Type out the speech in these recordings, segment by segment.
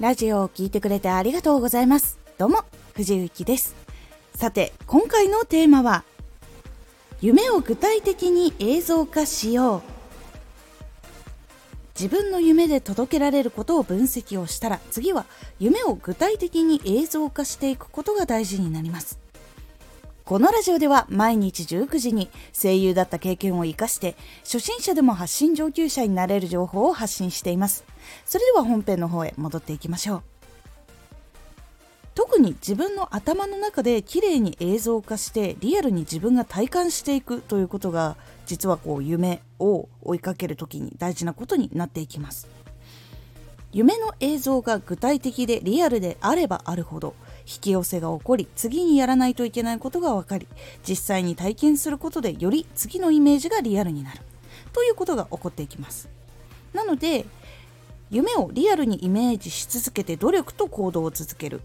ラジオを聴いてくれてありがとうございます。どうも、藤幸です。さて、今回のテーマは、夢を具体的に映像化しよう。自分の夢で届けられることを分析をしたら、次は夢を具体的に映像化していくことが大事になります。このラジオでは毎日19時に声優だった経験を活かして初心者でも発信上級者になれる情報を発信しています。それでは本編の方へ戻っていきましょう。特に自分の頭の中で綺麗に映像化してリアルに自分が体感していくということが実はこう夢を追いかける時に大事なことになっていきます。夢の映像が具体的でリアルであればあるほど引き寄せが起こり次にやらないといけないことが分かり実際に体験することでより次のイメージがリアルになる。ということが起こっていきます。なので夢をリアルにイメージし続けて努力と行動を続ける。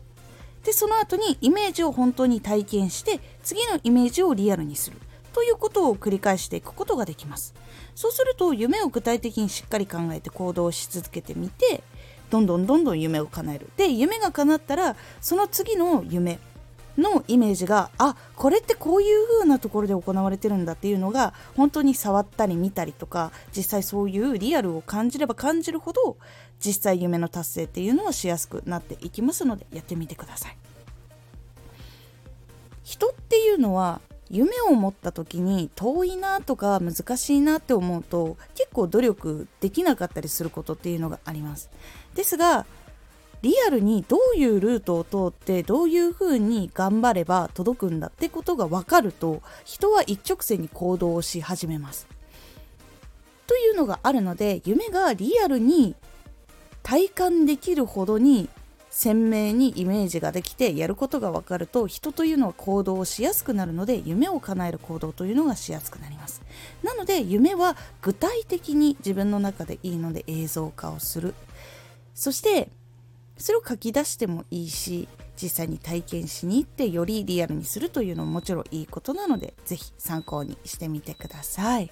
でその後にイメージを本当に体験して次のイメージをリアルにする。ということを繰り返していくことができます。そうすると夢を具体的にしっかり考えて行動し続けてみてどんどんどんどん夢を叶える。で夢が叶ったらその次の夢のイメージがあこれってこういう風なところで行われてるんだっていうのが本当に触ったり見たりとか実際そういうリアルを感じれば感じるほど実際夢の達成っていうのはしやすくなっていきますのでやってみてください。人っていうのは夢を持った時に遠いなとか難しいなって思うと結構努力できなかったりすることっていうのがあります。ですがリアルにどういうルートを通ってどういうふうに頑張れば届くんだってことが分かると人は一直線に行動し始めます。というのがあるので夢がリアルに体感できるほどに鮮明にイメージができてやることが分かると人というのは行動をしやすくなるので夢を叶える行動というのがしやすくなりますなので夢は具体的に自分の中でいいので映像化をするそしてそれを書き出してもいいし実際に体験しに行ってよりリアルにするというのももちろんいいことなので是非参考にしてみてください。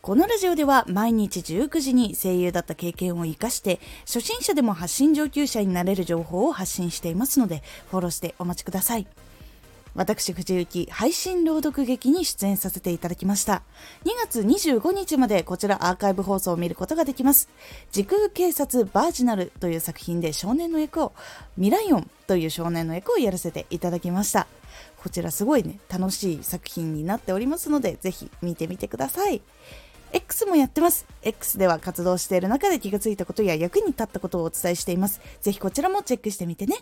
このラジオでは毎日19時に声優だった経験を活かして初心者でも発信上級者になれる情報を発信していますのでフォローしてお待ちください。私藤幸配信朗読劇に出演させていただきました。2月25日までこちらアーカイブ放送を見ることができます。時空警察バージナルという作品で少年の役をミライオンという少年の役をやらせていただきました。こちらすごいね楽しい作品になっておりますのでぜひ見てみてください。X もやってます。X では活動している中で気がついたことや役に立ったことをお伝えしています。ぜひこちらもチェックしてみてね。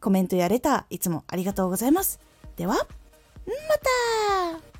コメントやレター、いつもありがとうございます。では、また